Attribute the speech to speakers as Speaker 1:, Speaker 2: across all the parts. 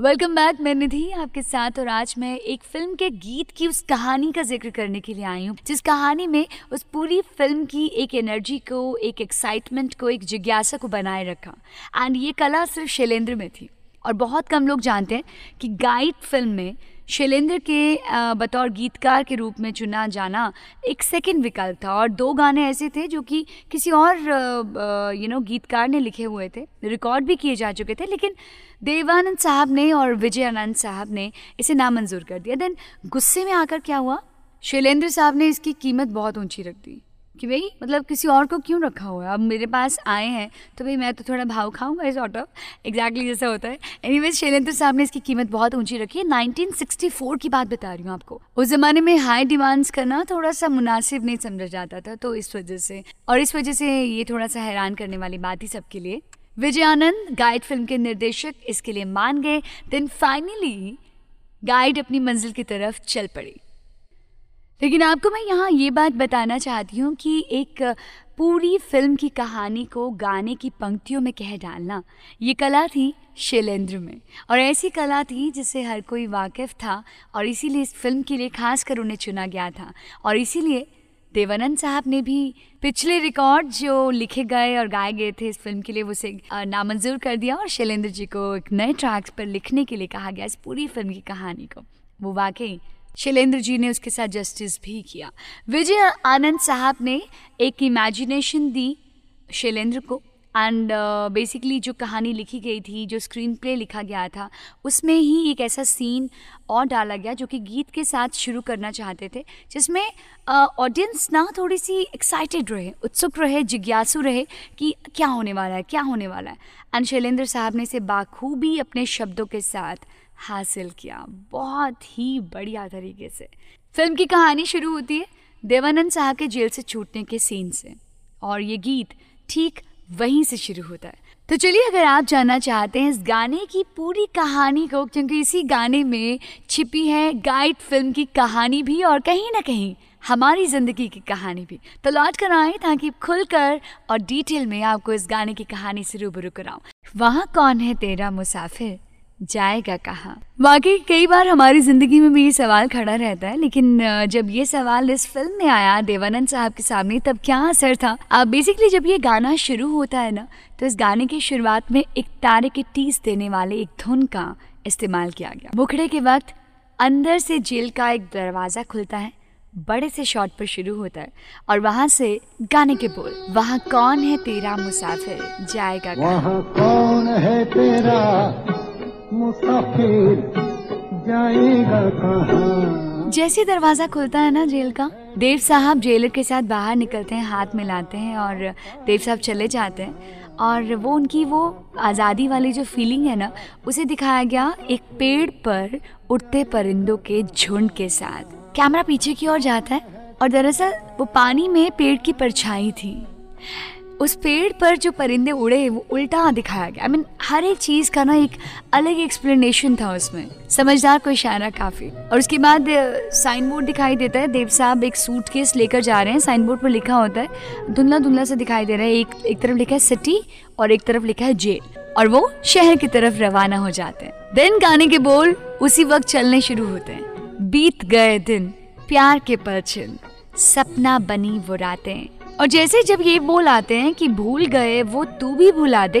Speaker 1: Welcome back मैं निधि आपके साथ और आज मैं एक फ़िल्म के गीत की उस कहानी का ज़िक्र करने के लिए आई हूँ, जिस कहानी में उस पूरी फ़िल्म की एक एनर्जी को, एक एक्साइटमेंट को, एक जिज्ञासा को बनाए रखा। एंड ये कला सिर्फ़ शैलेंद्र में थी। और बहुत कम लोग जानते हैं कि गाइड फ़िल्म में शैलेंद्र के बतौर गीतकार के रूप में चुना जाना एक सेकंड विकल्प था और दो गाने ऐसे थे जो कि किसी और यू नो गीतकार ने लिखे हुए थे रिकॉर्ड भी किए जा चुके थे, लेकिन देवानंद साहब ने और विजय आनंद साहब ने इसे नामंजूर कर दिया। देन गुस्से में आकर क्या हुआ? शैलेंद्र साहब ने इसकी कीमत बहुत ऊँची रख दी। कि भाई मतलब किसी और को क्यों रखा हुआ है? अब मेरे पास आए हैं तो भाई मैं तो थोड़ा भाव खाऊँगा इस ऑटो एग्जैक्टली जैसा होता है। एनी वेज शैलेंद्र साहब ने इसकी कीमत बहुत ऊँची रखी है। 1964 की बात बता रही हूँ आपको। उस ज़माने में हाई डिमांड्स करना थोड़ा सा मुनासिब नहीं समझा जाता था तो इस वजह से। और इस वजह से ये थोड़ा सा हैरान करने वाली बात ही सबके लिए। विजय आनंद गाइड फ़िल्म के निर्देशक, इसके लिए मान गए। देन फाइनली गाइड अपनी मंजिल की तरफ़ चल पड़ी। लेकिन आपको मैं यहाँ ये बात बताना चाहती हूँ कि एक पूरी फ़िल्म की कहानी को गाने की पंक्तियों में कह डालना, ये कला थी शैलेंद्र में। और ऐसी कला थी जिससे हर कोई वाकिफ़ था और इसीलिए इस फ़िल्म के लिए खास कर उन्हें चुना गया था। और इसीलिए देवानंद साहब ने भी पिछले रिकॉर्ड जो लिखे गए और गाए गए थे इस फ़िल्म के लिए उसे नामंजूर कर दिया और शैलेंद्र जी को एक नए ट्रैक्स पर लिखने के लिए कहा गया इस पूरी फ़िल्म की कहानी को। वो वाकई शैलेंद्र जी ने उसके साथ जस्टिस भी किया। विजय आनंद साहब ने एक इमेजिनेशन दी शैलेंद्र को। एंड बेसिकली uh, जो कहानी लिखी गई थी जो स्क्रीन प्ले लिखा गया था उसमें ही एक ऐसा सीन और डाला गया जो कि गीत के साथ शुरू करना चाहते थे जिसमें ऑडियंस uh, ना थोड़ी सी एक्साइटेड रहे उत्सुक रहे जिज्ञासु रहे कि क्या होने वाला है क्या होने वाला है। एंड शैलेंद्र साहब ने इसे बाखूबी अपने शब्दों के साथ हासिल किया। बहुत ही बढ़िया तरीके से। फ़िल्म की कहानी शुरू होती है देवानंद साहब के जेल से छूटने के सीन से। और ये गीत ठीक वहीं से शुरू होता है। तो चलिए, अगर आप जानना चाहते हैं इस गाने की पूरी कहानी को, क्योंकि इसी गाने में छिपी है गाइड फ़िल्म की कहानी भी और कहीं ना कहीं हमारी ज़िंदगी की कहानी भी। तो लौट कर आए ताकि खुलकर और डिटेल में आपको इस गाने की कहानी से रूबरू कराऊं। वहाँ कौन है तेरा मुसाफिर? जाएगा कहाँ? वाकई, कई बार हमारी ज़िंदगी में भी ये सवाल खड़ा रहता है, लेकिन जब ये सवाल इस फ़िल्म में आया देवानंद साहब के सामने, तब क्या असर था? अब बेसिकली जब ये गाना शुरू होता है ना तो इस गाने की शुरुआत में एक तारे के टीस देने वाले एक धुन का इस्तेमाल किया गया। मुखड़े के वक्त अंदर से जेल का एक दरवाज़ा खुलता है, बड़े से शॉट पर शुरू होता है, और वहाँ से गाने के बोल, वहाँ कौन है तेरा मुसाफिर? जाएगा
Speaker 2: वहाँ कौन है तेरा मुसाफिर जाएगा कहाँ?
Speaker 1: जैसे दरवाज़ा खुलता है ना जेल का, देव साहब जेलर के साथ बाहर निकलते हैं, हाथ मिलाते हैं और देव साहब चले जाते हैं। और वो उनकी वो आज़ादी वाली जो फीलिंग है ना, उसे दिखाया गया एक पेड़ पर उड़ते परिंदों के झुंड के साथ। कैमरा पीछे की ओर जाता है और दरअसल वो पानी में पेड़ की परछाई थी। उस पेड़ पर जो परिंदे उड़े वो उल्टा दिखाया गया। आई I मीन mean, हर एक चीज़ का ना एक अलग एक्सप्लेनेशन था उसमें। समझदार को इशारा काफ़ी। और उसके बाद साइन बोर्ड दिखाई देता है। देव साहब एक सूट केस लेकर जा रहे हैं। साइन बोर्ड पर लिखा होता है। धुंधला धुंधला से दिखाई दे रहा है। एक एक तरफ़ लिखा है सिटी और एक तरफ़ लिखा है जेल और वो शहर की तरफ़ रवाना हो जाते हैं। देन गाने के बोल उसी वक्त चलने शुरू होते हैं। बीत गए दिन प्यार के पल सपना बनी वो रातें। और जैसे जब ये बोल आते हैं कि भूल गए, वो तू भी भुला दे,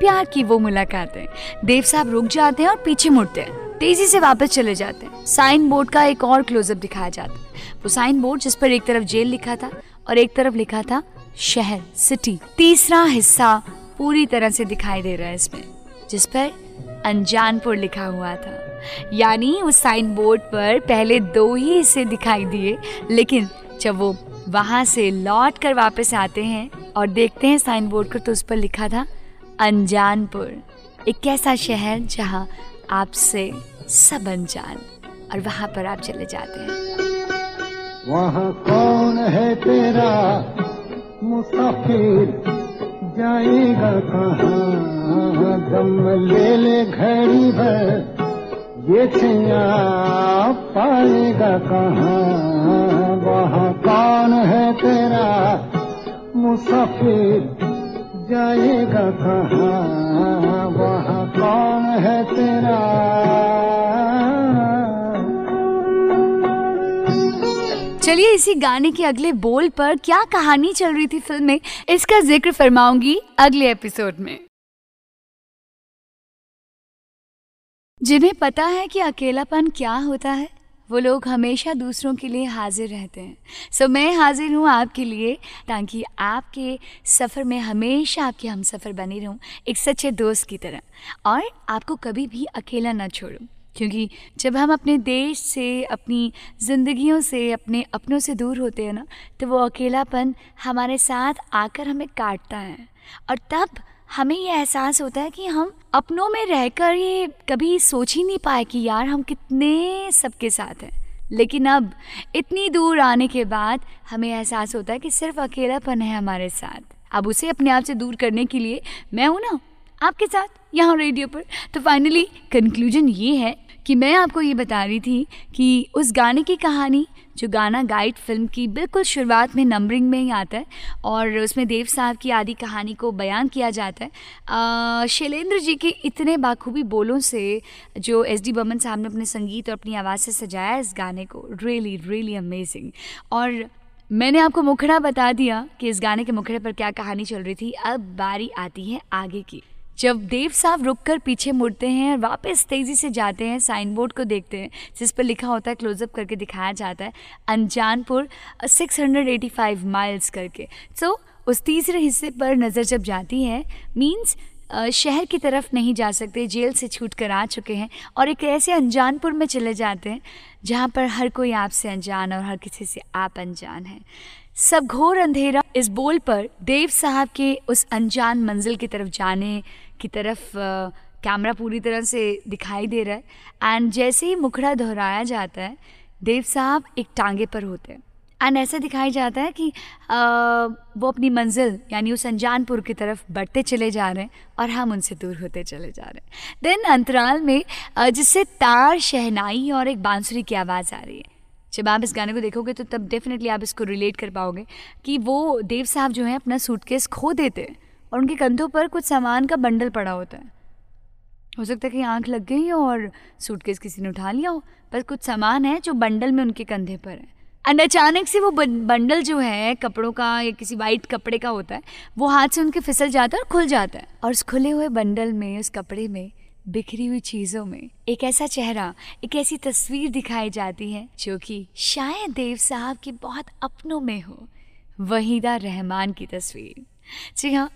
Speaker 1: प्यार की वो मुलाकातें। देव साहब रुक जाते हैं और पीछे मुड़ते हैं, तेज़ी से वापस चले जाते हैं। साइन बोर्ड का एक और क्लोजअप दिखाया जाता है। वो साइन बोर्ड जिस पर एक तरफ़ जेल लिखा था और एक तरफ़ लिखा था, शहर सिटी तीसरा हिस्सा पूरी तरह से दिखाई दे रहा है इसमें, जिस पर अनजानपुर लिखा हुआ था। यानी उस साइन बोर्ड पर पहले दो ही हिस्से दिखाई दिए, लेकिन जब वो वहाँ से लौट कर वापस आते हैं और देखते हैं साइन बोर्ड को तो उस पर लिखा था, अनजानपुर, एक ऐसा शहर जहाँ आपसे सब अनजान और वहाँ पर आप चले जाते हैं।
Speaker 2: वहाँ कौन है तेरा मुसाफिर? जाएगा कहाँ? दम ले ले घड़ी भर। पाएगा कहाँ? वहाँ कौन है तेरा? मुसाफिर जाएगा कहाँ? वहाँ कौन है तेरा?
Speaker 1: चलिए इसी गाने के अगले बोल पर क्या कहानी चल रही थी फ़िल्म में, इसका ज़िक्र फरमाऊँगी अगले एपिसोड में। जिन्हें पता है कि अकेलापन क्या होता है वो लोग हमेशा दूसरों के लिए हाजिर रहते हैं। सो so, मैं हाजिर हूँ आपके लिए ताकि आपके सफ़र में हमेशा आपके हम सफ़र बनी रहूँ एक सच्चे दोस्त की तरह। और आपको कभी भी अकेला ना छोड़ूँ क्योंकि जब हम अपने देश से अपनी ज़िंदगियों से अपने अपनों से दूर होते हैं ना तो वो अकेलापन हमारे साथ आकर हमें काटता है। और तब हमें ये एहसास होता है कि हम अपनों में रहकर ये कभी सोच ही नहीं पाए कि यार हम कितने सबके साथ हैं। लेकिन अब इतनी दूर आने के बाद हमें एहसास होता है कि सिर्फ़ अकेलापन है हमारे साथ। अब उसे अपने आप से दूर करने के लिए मैं हूँ ना, आपके साथ, यहाँ रेडियो पर। तो फाइनली कंक्लूजन ये है कि मैं आपको ये बता रही थी कि उस गाने की कहानी जो गाना गाइड फ़िल्म की बिल्कुल शुरुआत में नंबरिंग में ही आता है और उसमें देव साहब की आदि कहानी को बयान किया जाता है। शैलेंद्र जी के इतने बाखूबी बोलों से जो एस डी बमन साहब ने अपने संगीत और अपनी आवाज़ से सजाया इस गाने को रियली रियली अमेजिंग और मैंने आपको मुखड़ा बता दिया कि इस गाने के मुखड़े पर क्या कहानी चल रही थी। अब बारी आती है आगे की। जब देव साहब रुक कर पीछे मुड़ते हैं और वापस तेज़ी से जाते हैं साइन बोर्ड को देखते हैं जिस पर लिखा होता है क्लोजअप करके दिखाया जाता है अनजानपुर 685 माइल्स करके। सो so, उस तीसरे हिस्से पर नज़र जब जाती है मीन्स शहर की तरफ़ नहीं जा सकते जेल से छूट कर आ चुके हैं और एक ऐसे अनजानपुर में चले जाते हैं जहाँ पर हर कोई आपसे अनजान और हर किसी से आप अनजान हैं। सब घोर अंधेरा इस बोल पर देव साहब के उस अनजान मंजिल की तरफ़ जाने की तरफ़ कैमरा पूरी तरह से दिखाई दे रहा है। एंड जैसे ही मुखड़ा दोहराया जाता है देव साहब एक टांगे पर होते हैं। एंड ऐसा दिखाई जाता है कि आ, वो अपनी मंजिल यानी उस अनजानपुर की तरफ़ बढ़ते चले जा रहे हैं और हम उनसे दूर होते चले जा रहे हैं। देन अंतराल में जिससे तार शहनाई और एक बांसुरी की आवाज़ आ रही है। जब आप इस गाने को देखोगे तो तब डेफिनेटली आप इसको रिलेट कर पाओगे कि वो देव साहब जो है अपना सूटकेस खो देते हैं। और उनके कंधों पर कुछ सामान का बंडल पड़ा होता है। हो सकता है कि आँख लग गई हो और सूटकेस किसी ने उठा लिया हो, पर कुछ सामान है जो बंडल में उनके कंधे पर है। एंड अचानक से वो बंडल जो है, कपड़ों का या किसी वाइट कपड़े का होता है, वो हाथ से उनके फिसल जाता है और खुल जाता है। और उस खुले हुए बंडल में, उस कपड़े में, बिखरी हुई चीज़ों में एक ऐसा चेहरा, एक ऐसी तस्वीर दिखाई जाती है, जो कि शायद देव साहब के बहुत अपनों में हो। वहीदा रहमान की तस्वीर। जी हाँ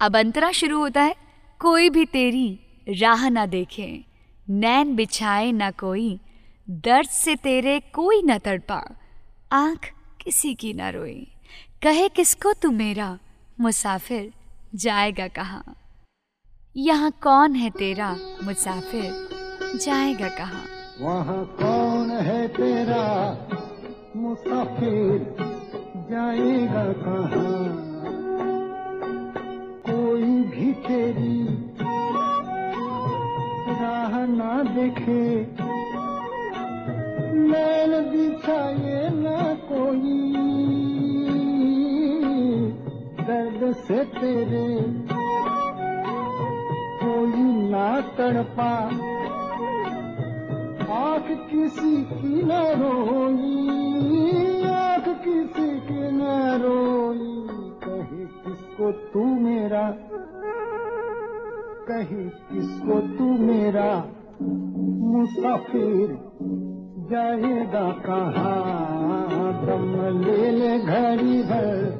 Speaker 1: अब अंतरा शुरू होता है। कोई भी तेरी राह ना देखे, नैन बिछाए ना कोई, दर्द से तेरे कोई न तड़पा, आँख किसी की ना रोई। कहे किसको तू मेरा मुसाफिर, जाएगा कहाँ? यहाँ कौन है तेरा मुसाफिर, जाएगा कहाँ?
Speaker 2: वहाँ कौन है तेरा मुसाफिर, जाएगा कहाँ? किसी की न रोई, आँख किसी की न रोई। कहे, किसको तू मेरा? कही, किसको तू मेरा? मुसाफिर जाएगा कहाँ? दम ले ले घड़ी भर।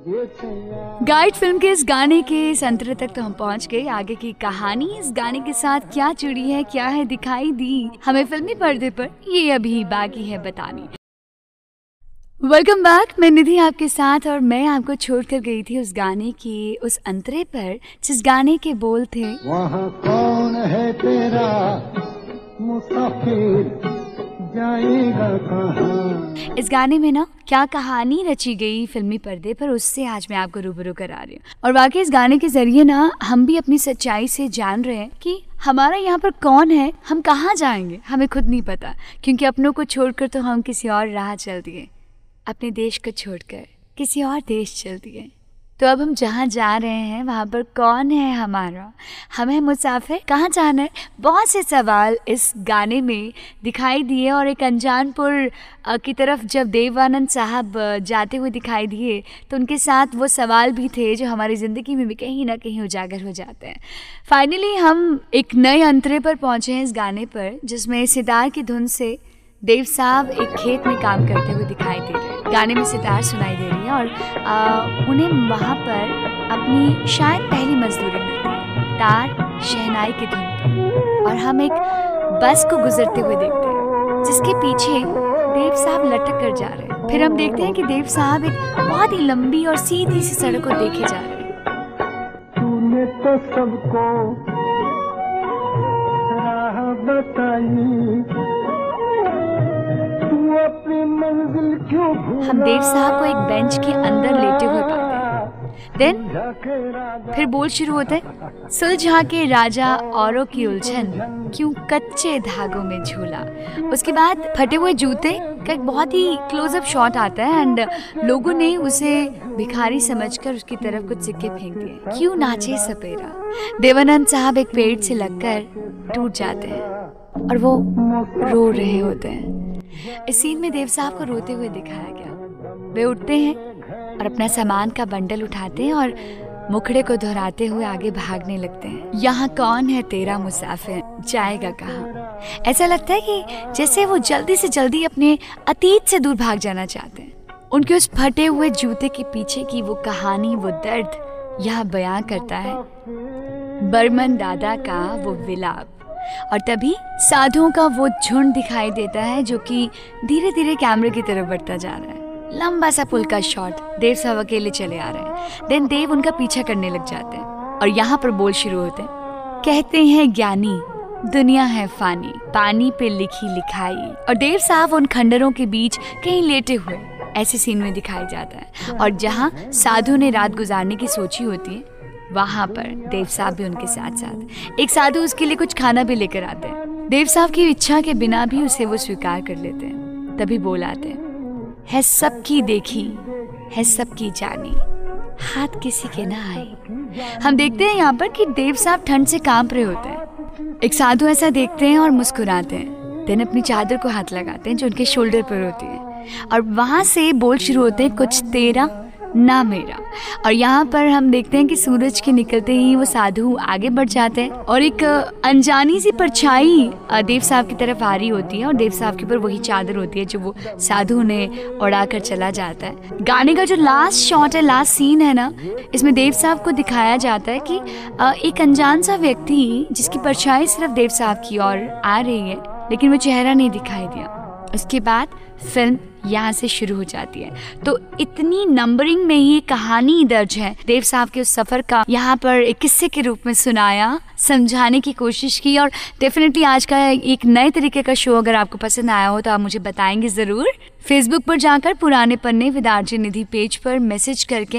Speaker 1: गाइड फ़िल्म के इस गाने के संतरे तक तो हम पहुँच गए। आगे की कहानी इस गाने के साथ क्या जुड़ी है, क्या है दिखाई दी? हमें फिल्मी पर्दे पर ये अभी बाकी है बतानी। वेलकम बैक मैं निधि आपके साथ और मैं आपको छोड़कर गई थी उस गाने के उस अंतरे पर, जिस गाने के बोल थे।
Speaker 2: वहाँ कौन है तेरा मुसाफिर?
Speaker 1: इस गाने में ना क्या कहानी रची गई फिल्मी पर्दे पर, उससे आज मैं आपको रूबरू करा रही हूँ। और वाकई इस गाने के ज़रिए ना हम भी अपनी सच्चाई से जान रहे हैं कि हमारा यहाँ पर कौन है, हम कहाँ जाएँगे, हमें खुद नहीं पता, क्योंकि अपनों को छोड़कर तो हम किसी और राह चल दिए अपने देश को छोड़कर किसी और देश चल दिए तो अब हम जहाँ जा रहे हैं, वहाँ पर कौन है हमारा? हमें मुसाफिर कहाँ जाना है? बहुत से सवाल इस गाने में दिखाई दिए और एक अनजानपुर की तरफ़ जब देवानंद साहब जाते हुए दिखाई दिए तो उनके साथ वो सवाल भी थे जो हमारी ज़िंदगी में भी कहीं ना कहीं उजागर हो जाते हैं। फाइनली हम एक नए अंतरे पर पहुँचे हैं इस गाने पर, जिसमें सितार की धुन से देव साहब एक खेत में काम करते हुए दिखाई दे रहे हैं। गाने में सितार सुनाई दे रही है और आ, उन्हें वहाँ पर अपनी शायद पहली मजदूरी मिलती है तार शहनाई की धुन पर। और हम एक बस को गुजरते हुए देखते हैं जिसके पीछे देव साहब लटक कर जा रहे हैं। फिर हम देखते हैं कि देव साहब एक बहुत ही लंबी और सीधी सी सड़क को देखे जा रहे हैं।
Speaker 2: तो सबको बताई
Speaker 1: हम देव साहब को एक बेंच के अंदर लेटे हुए पाते हैं। देन फिर बोल शुरू होते हैं सुलझा के राजा औरों की उलझन क्यों कच्चे धागों में झूला? उसके बाद फटे हुए जूते का एक बहुत ही क्लोजअप शॉट आता है एंड लोगों ने उसे भिखारी समझकर उसकी तरफ़ कुछ सिक्के फेंक दिए। क्यों नाचे सपेरा? देवानंद साहब एक पेड़ से लगकर टूट जाते हैं और वो रो रहे होते हैं। इस सीन में देव साहब को रोते हुए दिखाया गया। वे उठते हैं और अपना सामान का बंडल उठाते हैं और मुखड़े को दोहराते हुए आगे भागने लगते हैं। यहाँ कौन है तेरा मुसाफिर? जाएगा कहाँ? ऐसा लगता है कि जैसे वो जल्दी से जल्दी अपने अतीत से दूर भाग जाना चाहते हैं। उनके उस फटे हुए जूते के पीछे की वो कहानी, वो दर्द यह बयां करता है। बर्मन दादा का वो विलाप। और तभी साधुओं का वो झुंड दिखाई देता है जो कि धीरे धीरे कैमरे की तरफ़ बढ़ता जा रहा है। लंबा सा पुल का शॉट देव साहब अकेले चले आ रहे हैं। देन देव उनका पीछा करने लग जाते हैं और यहाँ पर बोल शुरू होते हैं। कहते हैं, ज्ञानी, दुनिया है फानी, पानी पे लिखी लिखाई। और देव साहब उन खंडरों के बीच कहीं लेटे हुए ऐसे सीन में दिखाई जाता है। और जहाँ साधु ने रात गुजारने की सोची होती है वहाँ पर देव साहब भी उनके साथ साथ। एक साधु उसके लिए कुछ खाना भी लेकर आते हैं। देव साहब की इच्छा के बिना भी उसे वो स्वीकार कर लेते हैं। तभी बोल आते हैं सबकी देखी, है सबकी जानी। हाथ किसी के ना आए। हम देखते हैं यहाँ पर कि देव साहब ठंड से काँप रहे होते हैं। एक साधु ऐसा देखते हैं और मुस्कुराते हैं। देन अपनी चादर को हाथ लगाते हैं जो उनके शोल्डर पर होती है। और वहाँ से बोल शुरू होते हैं, कुछ तेरा ना मेरा। और यहाँ पर हम देखते हैं कि सूरज के निकलते ही वो साधु आगे बढ़ जाते हैं और एक अनजानी सी परछाई देव साहब की तरफ़ आ रही होती है और देव साहब के ऊपर वही चादर होती है जो वो साधु ने उड़ा कर चला जाता है। गाने का जो लास्ट शॉट है लास्ट सीन है ना, इसमें देव साहब को दिखाया जाता है कि एक अनजान सा व्यक्ति जिसकी परछाई सिर्फ़ देव साहब की ओर आ रही है, लेकिन वो चेहरा नहीं दिखाई दिया। उसके बाद फ़िल्म यहाँ से शुरू हो जाती है। तो इतनी नंबरिंग में ये कहानी दर्ज है, देव साहब के उस सफ़र का यहाँ पर एक किस्से के रूप में सुनाया, समझाने की कोशिश की और डेफिनेटली आज का एक नए तरीके का शो अगर आपको पसंद आया हो तो आप मुझे बताएँगे ज़रूर। फेसबुक पर जाकर पुराने पन्ने विद आरजे निधि पेज पर मैसेज करके